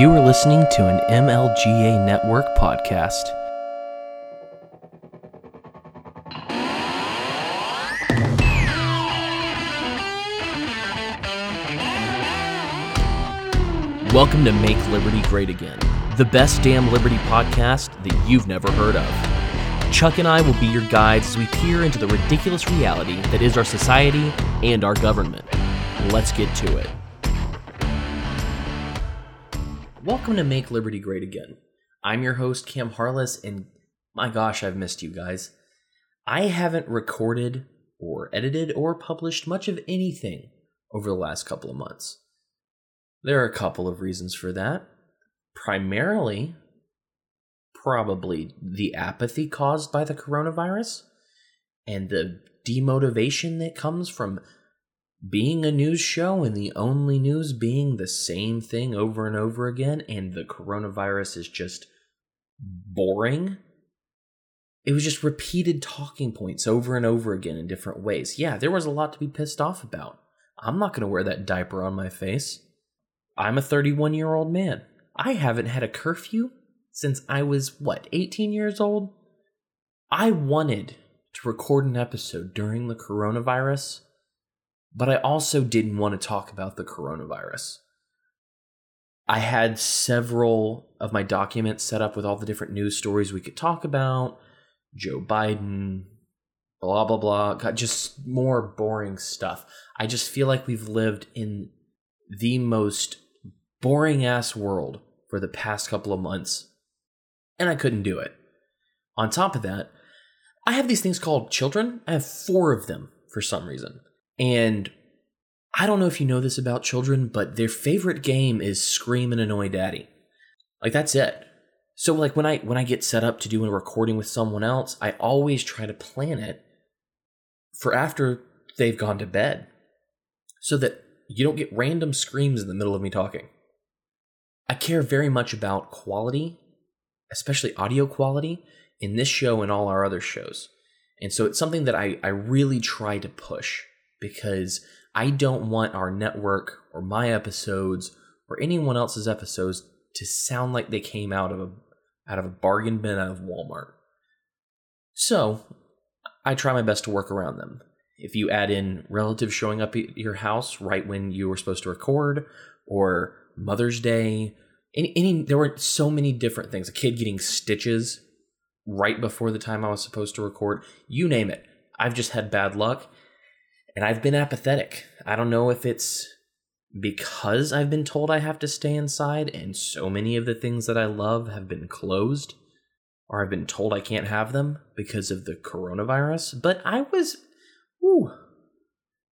You are listening to an MLGA Network podcast. Welcome to Make Liberty Great Again, the best damn Liberty podcast that you've never heard of. Chuck and I will be your guides as we peer into the ridiculous reality that is our society and our government. Let's get to it. Welcome to Make Liberty Great Again. I'm your host, Cam Harless, and my gosh, I've missed you guys. I haven't recorded or edited or published much of anything over the last couple of months. There are a couple of reasons for that. Primarily, probably the apathy caused by the coronavirus and the demotivation that comes from being a news show and the only news being the same thing over and over again, and the coronavirus is just boring. It was just repeated talking points over and over again in different ways. Yeah, there was a lot to be pissed off about. I'm not going to wear that diaper on my face. I'm a 31 year old man. I haven't had a curfew since I was, what, 18 years old? I wanted to record an episode during the coronavirus, but I also didn't want to talk about the coronavirus. I had several of my documents set up with all the different news stories we could talk about Joe Biden, blah, blah, blah. Got just more boring stuff. I just feel like we've lived in the most boring ass world for the past couple of months, and I couldn't do it. On top of that, I have these things called children. I have four of them for some reason. And I don't know if you know this about children, but their favorite game is scream and annoy daddy. Like that's it. So like when I when I get set up to do a recording with someone else, I always try to plan it for after they've gone to bed. So that you don't get random screams in the middle of me talking. I care very much about quality, especially audio quality, in this show and all our other shows. And so it's something that I, I really try to push because I don't want our network or my episodes or anyone else's episodes to sound like they came out of a out of a bargain bin out of Walmart. So I try my best to work around them. If you add in relatives showing up at your house right when you were supposed to record, or Mother's Day, any, any there were so many different things. A kid getting stitches right before the time I was supposed to record. You name it. I've just had bad luck and I've been apathetic. I don't know if it's because I've been told I have to stay inside and so many of the things that I love have been closed or I've been told I can't have them because of the coronavirus, but I was ooh,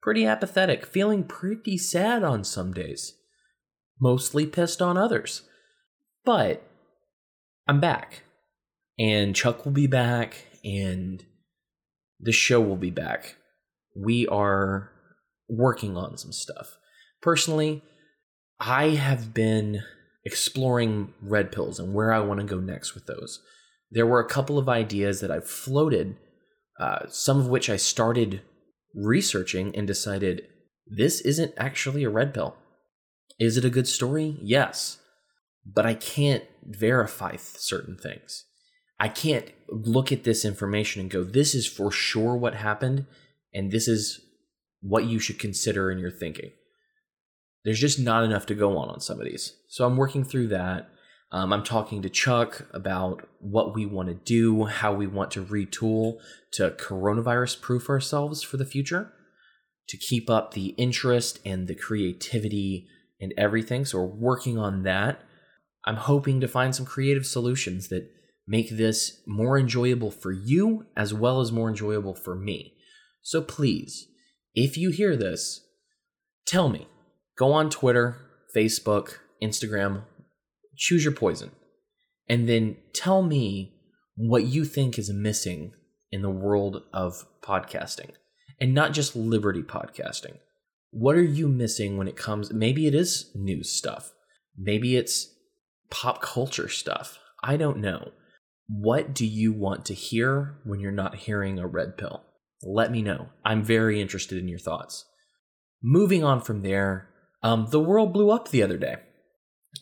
pretty apathetic, feeling pretty sad on some days mostly pissed on others. But I'm back. And Chuck will be back, and the show will be back. We are working on some stuff. Personally, I have been exploring red pills and where I want to go next with those. There were a couple of ideas that I've floated, uh, some of which I started researching and decided this isn't actually a red pill. Is it a good story? Yes. But I can't verify certain things. I can't look at this information and go, this is for sure what happened, and this is what you should consider in your thinking. There's just not enough to go on on some of these. So I'm working through that. Um, I'm talking to Chuck about what we want to do, how we want to retool to coronavirus proof ourselves for the future, to keep up the interest and the creativity and everything. So we're working on that. I'm hoping to find some creative solutions that make this more enjoyable for you as well as more enjoyable for me. So please, if you hear this, tell me. Go on Twitter, Facebook, Instagram, choose your poison, and then tell me what you think is missing in the world of podcasting and not just Liberty podcasting. What are you missing when it comes? Maybe it is news stuff. Maybe it's pop culture stuff. I don't know. What do you want to hear when you're not hearing a red pill? Let me know. I'm very interested in your thoughts. Moving on from there, um, the world blew up the other day.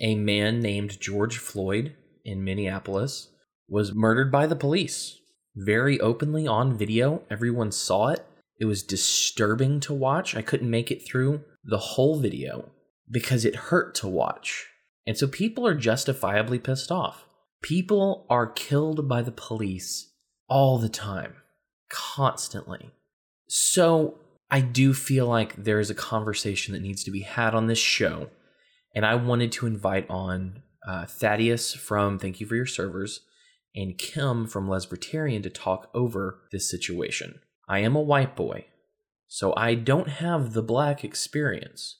a man named George Floyd in Minneapolis was murdered by the police very openly on video. Everyone saw it. It was disturbing to watch. I couldn't make it through the whole video because it hurt to watch. And so people are justifiably pissed off. People are killed by the police all the time, constantly. So I do feel like there is a conversation that needs to be had on this show. And I wanted to invite on uh, Thaddeus from Thank You for Your Servers and Kim from Lesbertarian to talk over this situation. I am a white boy, so I don't have the black experience,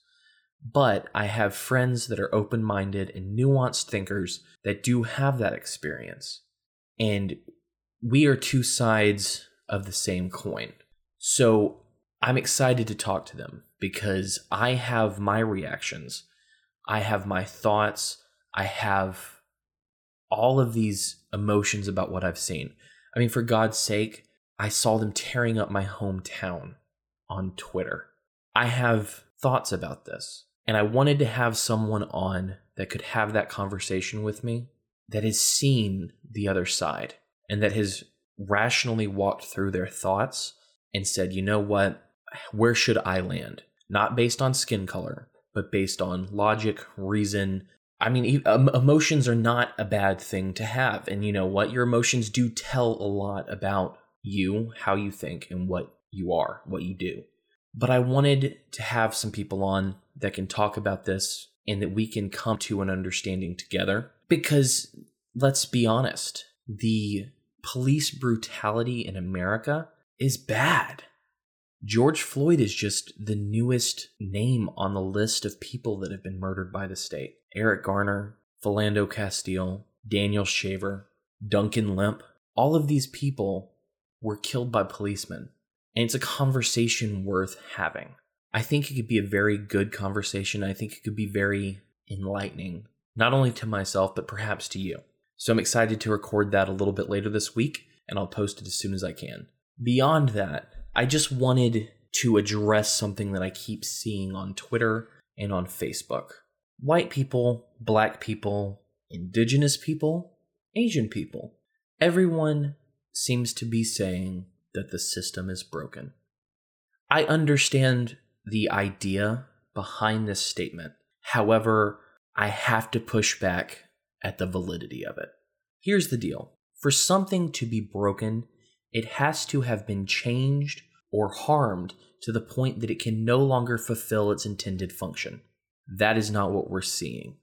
but I have friends that are open minded and nuanced thinkers that do have that experience. And we are two sides of the same coin. So I'm excited to talk to them because I have my reactions, I have my thoughts, I have all of these emotions about what I've seen. I mean, for God's sake, I saw them tearing up my hometown on Twitter. I have thoughts about this, and I wanted to have someone on that could have that conversation with me that has seen the other side and that has rationally walked through their thoughts and said, you know what? Where should I land? Not based on skin color, but based on logic, reason. I mean, emotions are not a bad thing to have. And you know what? Your emotions do tell a lot about you, how you think, and what you are, what you do. But I wanted to have some people on that can talk about this and that we can come to an understanding together. Because let's be honest, the police brutality in America is bad. George Floyd is just the newest name on the list of people that have been murdered by the state. Eric Garner, Philando Castile, Daniel Shaver, Duncan Lemp, all of these people were killed by policemen. And it's a conversation worth having. I think it could be a very good conversation. I think it could be very enlightening, not only to myself, but perhaps to you. So I'm excited to record that a little bit later this week, and I'll post it as soon as I can. Beyond that, I just wanted to address something that I keep seeing on Twitter and on Facebook. White people, black people, indigenous people, Asian people. Everyone seems to be saying that the system is broken. I understand the idea behind this statement. However, I have to push back at the validity of it. Here's the deal for something to be broken, it has to have been changed or harmed to the point that it can no longer fulfill its intended function. That is not what we're seeing.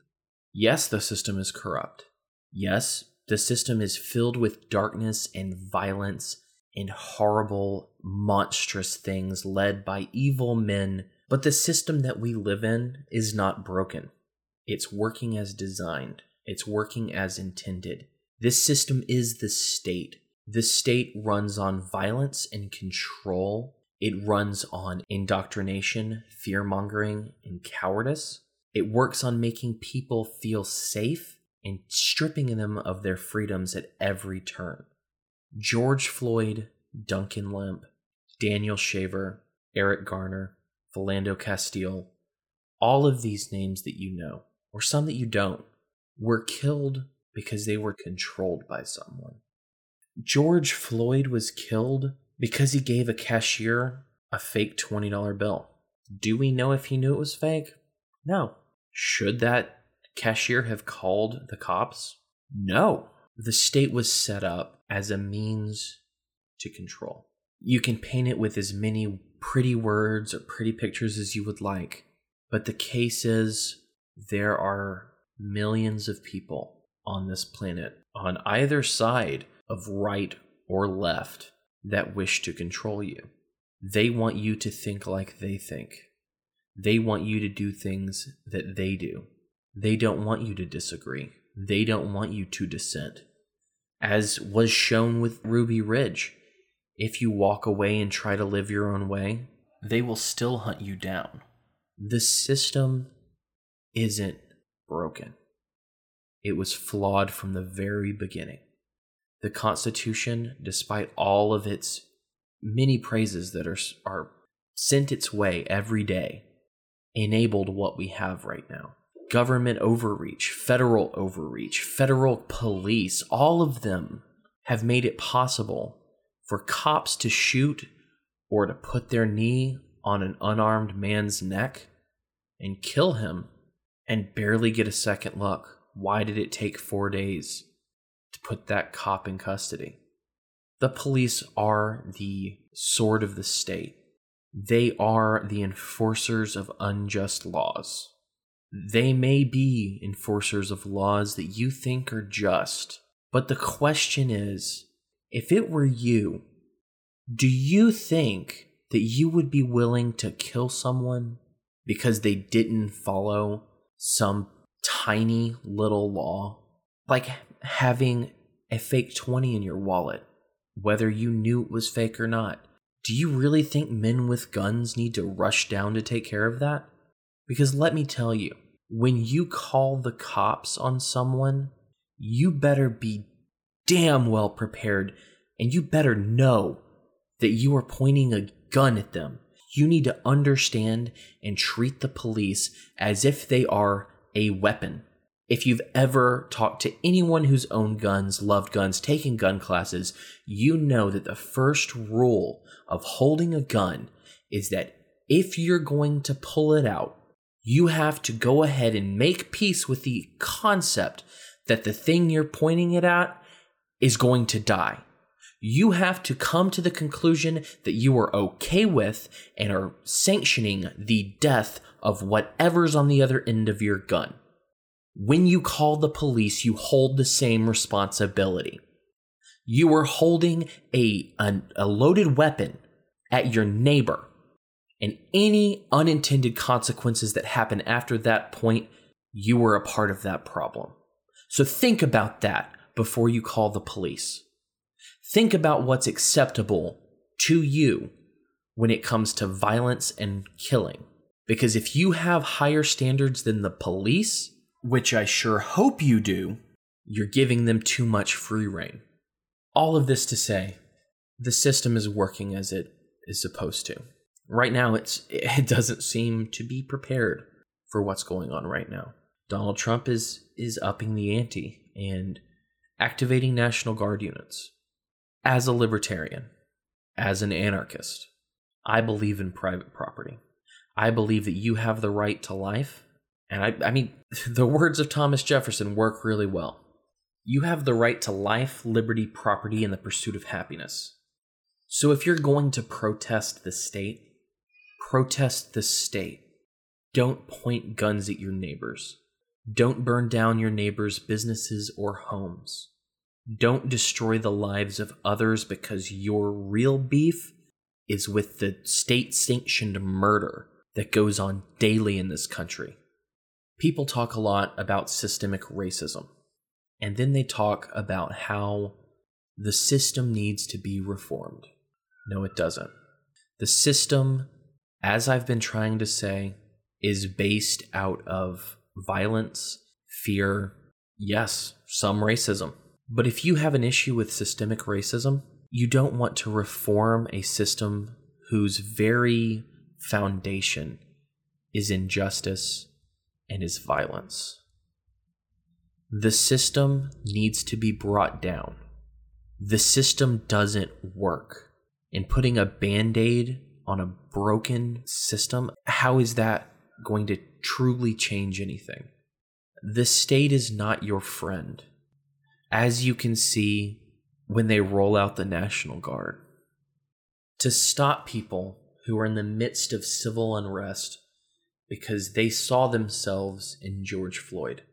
Yes, the system is corrupt. Yes, the system is filled with darkness and violence and horrible, monstrous things led by evil men, but the system that we live in is not broken. It's working as designed, it's working as intended. This system is the state. The state runs on violence and control. It runs on indoctrination, fear mongering, and cowardice. It works on making people feel safe and stripping them of their freedoms at every turn. George Floyd, Duncan Lemp, Daniel Shaver, Eric Garner, Philando Castile, all of these names that you know, or some that you don't, were killed because they were controlled by someone. George Floyd was killed because he gave a cashier a fake $20 bill. Do we know if he knew it was fake? No. Should that cashier have called the cops? No. The state was set up as a means to control. You can paint it with as many pretty words or pretty pictures as you would like, but the case is there are millions of people on this planet on either side of right or left that wish to control you. They want you to think like they think. They want you to do things that they do. They don't want you to disagree. They don't want you to dissent. As was shown with Ruby Ridge, if you walk away and try to live your own way, they will still hunt you down. The system isn't broken. It was flawed from the very beginning. The Constitution, despite all of its many praises that are, are sent its way every day, enabled what we have right now. government overreach, federal overreach, federal police, all of them have made it possible for cops to shoot or to put their knee on an unarmed man's neck and kill him and barely get a second look. Why did it take four days to put that cop in custody? The police are the sword of the state. They are the enforcers of unjust laws. They may be enforcers of laws that you think are just, but the question is if it were you, do you think that you would be willing to kill someone because they didn't follow some tiny little law? Like having a fake 20 in your wallet, whether you knew it was fake or not. Do you really think men with guns need to rush down to take care of that? Because let me tell you, when you call the cops on someone, you better be damn well prepared and you better know that you are pointing a gun at them. You need to understand and treat the police as if they are a weapon. If you've ever talked to anyone who's owned guns, loved guns, taken gun classes, you know that the first rule of holding a gun is that if you're going to pull it out, you have to go ahead and make peace with the concept that the thing you're pointing it at is going to die you have to come to the conclusion that you are okay with and are sanctioning the death of whatever's on the other end of your gun. When you call the police, you hold the same responsibility. You are holding a, a, a loaded weapon at your neighbor, and any unintended consequences that happen after that point, you were a part of that problem. So think about that before you call the police. Think about what's acceptable to you when it comes to violence and killing. Because if you have higher standards than the police, which I sure hope you do, you're giving them too much free reign. All of this to say, the system is working as it is supposed to. Right now, it's it doesn't seem to be prepared for what's going on right now. Donald Trump is is upping the ante and activating National Guard units as a libertarian, as an anarchist, I believe in private property. I believe that you have the right to life. And I, I mean, the words of Thomas Jefferson work really well. You have the right to life, liberty, property, and the pursuit of happiness. So if you're going to protest the state, protest the state. Don't point guns at your neighbors. Don't burn down your neighbors' businesses or homes. Don't destroy the lives of others because your real beef is with the state sanctioned murder that goes on daily in this country. People talk a lot about systemic racism, and then they talk about how the system needs to be reformed. No, it doesn't. The system, as I've been trying to say, is based out of violence, fear, yes, some racism. But if you have an issue with systemic racism, you don't want to reform a system whose very foundation is injustice and is violence. The system needs to be brought down. The system doesn't work. And putting a band aid on a broken system, how is that going to truly change anything? The state is not your friend as you can see when they roll out the National Guard. To stop people who are in the midst of civil unrest because they saw themselves in George Floyd,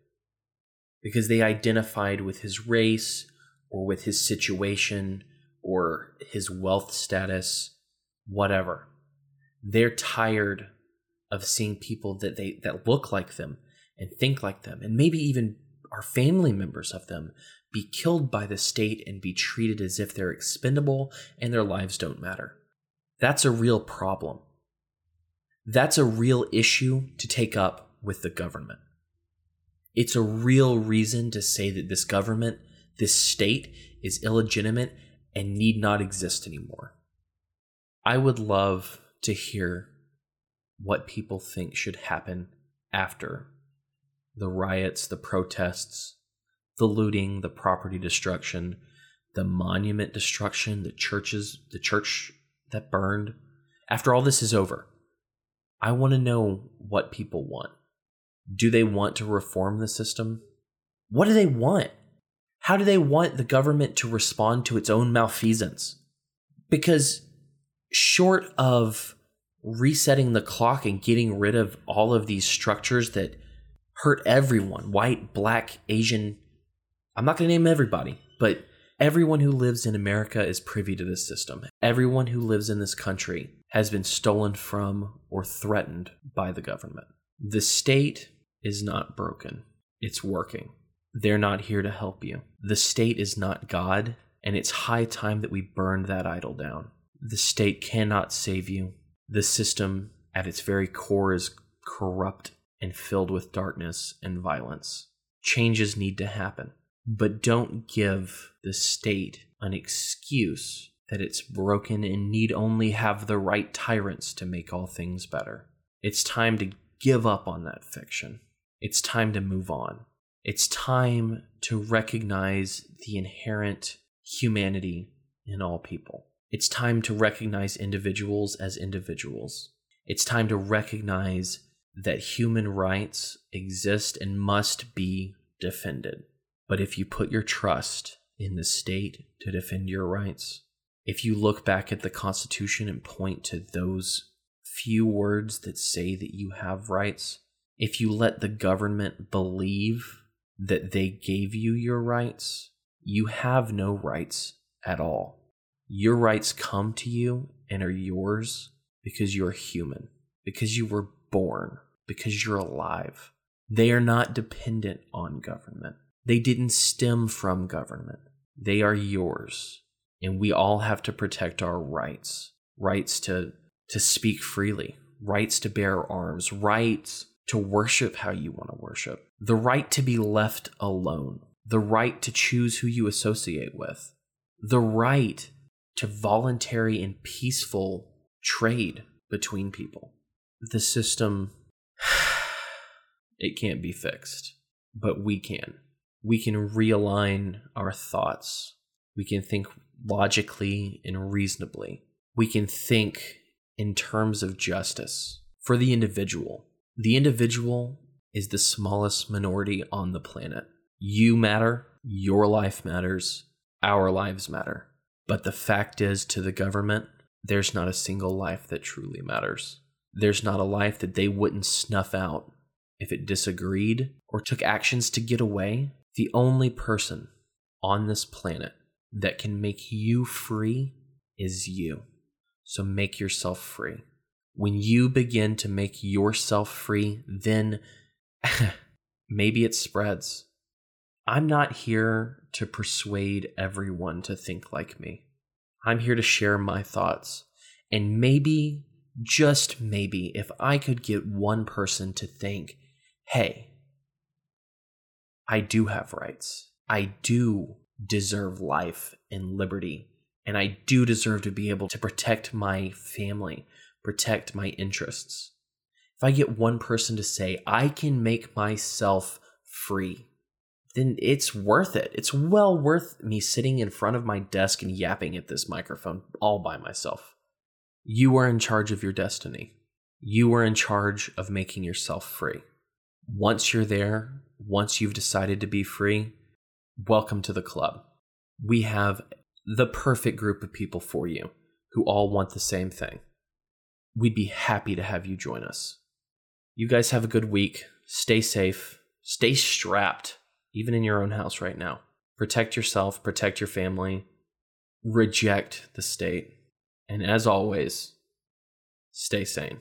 because they identified with his race or with his situation or his wealth status, whatever. They're tired of seeing people that they that look like them and think like them and maybe even are family members of them be killed by the state and be treated as if they're expendable and their lives don't matter. That's a real problem. That's a real issue to take up with the government. It's a real reason to say that this government, this state, is illegitimate and need not exist anymore. I would love to hear what people think should happen after the riots, the protests, the looting, the property destruction, the monument destruction, the churches, the church that burned. After all this is over, I want to know what people want. Do they want to reform the system? What do they want? How do they want the government to respond to its own malfeasance? Because short of resetting the clock and getting rid of all of these structures that hurt everyone white, black, Asian. I'm not going to name everybody, but everyone who lives in America is privy to this system. Everyone who lives in this country has been stolen from or threatened by the government. The state is not broken, it's working. They're not here to help you. The state is not God, and it's high time that we burn that idol down. The state cannot save you. The system, at its very core, is corrupt and filled with darkness and violence. Changes need to happen, but don't give the state an excuse that it's broken and need only have the right tyrants to make all things better. It's time to give up on that fiction. It's time to move on. It's time to recognize the inherent humanity in all people. It's time to recognize individuals as individuals. It's time to recognize that human rights exist and must be defended. But if you put your trust in the state to defend your rights, if you look back at the Constitution and point to those few words that say that you have rights, if you let the government believe that they gave you your rights, you have no rights at all. Your rights come to you and are yours because you're human, because you were born, because you're alive. They are not dependent on government. They didn't stem from government. They are yours. And we all have to protect our rights rights to, to speak freely, rights to bear arms, rights to worship how you want to worship, the right to be left alone, the right to choose who you associate with, the right to voluntary and peaceful trade between people. The system, it can't be fixed, but we can. We can realign our thoughts. We can think logically and reasonably. We can think in terms of justice for the individual. The individual is the smallest minority on the planet. You matter, your life matters, our lives matter. But the fact is, to the government, there's not a single life that truly matters. There's not a life that they wouldn't snuff out if it disagreed or took actions to get away. The only person on this planet that can make you free is you. So make yourself free. When you begin to make yourself free, then maybe it spreads. I'm not here to persuade everyone to think like me. I'm here to share my thoughts. And maybe, just maybe, if I could get one person to think, hey, I do have rights. I do deserve life and liberty. And I do deserve to be able to protect my family, protect my interests. If I get one person to say, I can make myself free, then it's worth it. It's well worth me sitting in front of my desk and yapping at this microphone all by myself. You are in charge of your destiny. You are in charge of making yourself free. Once you're there, once you've decided to be free, welcome to the club. We have the perfect group of people for you who all want the same thing. We'd be happy to have you join us. You guys have a good week. Stay safe. Stay strapped even in your own house right now. Protect yourself, protect your family, reject the state, and as always, stay sane.